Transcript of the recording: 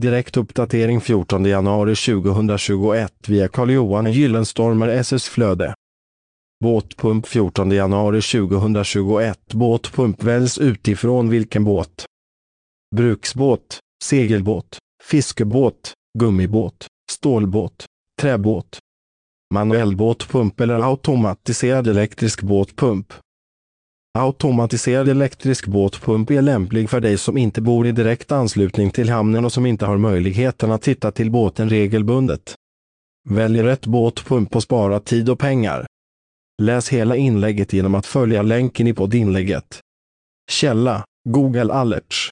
Direkt uppdatering 14 januari 2021 via Carl-Johan Gyllenstormer SS Flöde. Båtpump 14 januari 2021 Båtpump väljs utifrån vilken båt? Bruksbåt, segelbåt, fiskebåt, gummibåt, stålbåt, träbåt. Manuell båtpump eller automatiserad elektrisk båtpump. Automatiserad elektrisk båtpump är lämplig för dig som inte bor i direkt anslutning till hamnen och som inte har möjligheten att titta till båten regelbundet. Välj rätt båtpump och spara tid och pengar. Läs hela inlägget genom att följa länken i poddinlägget. Källa Google Alerts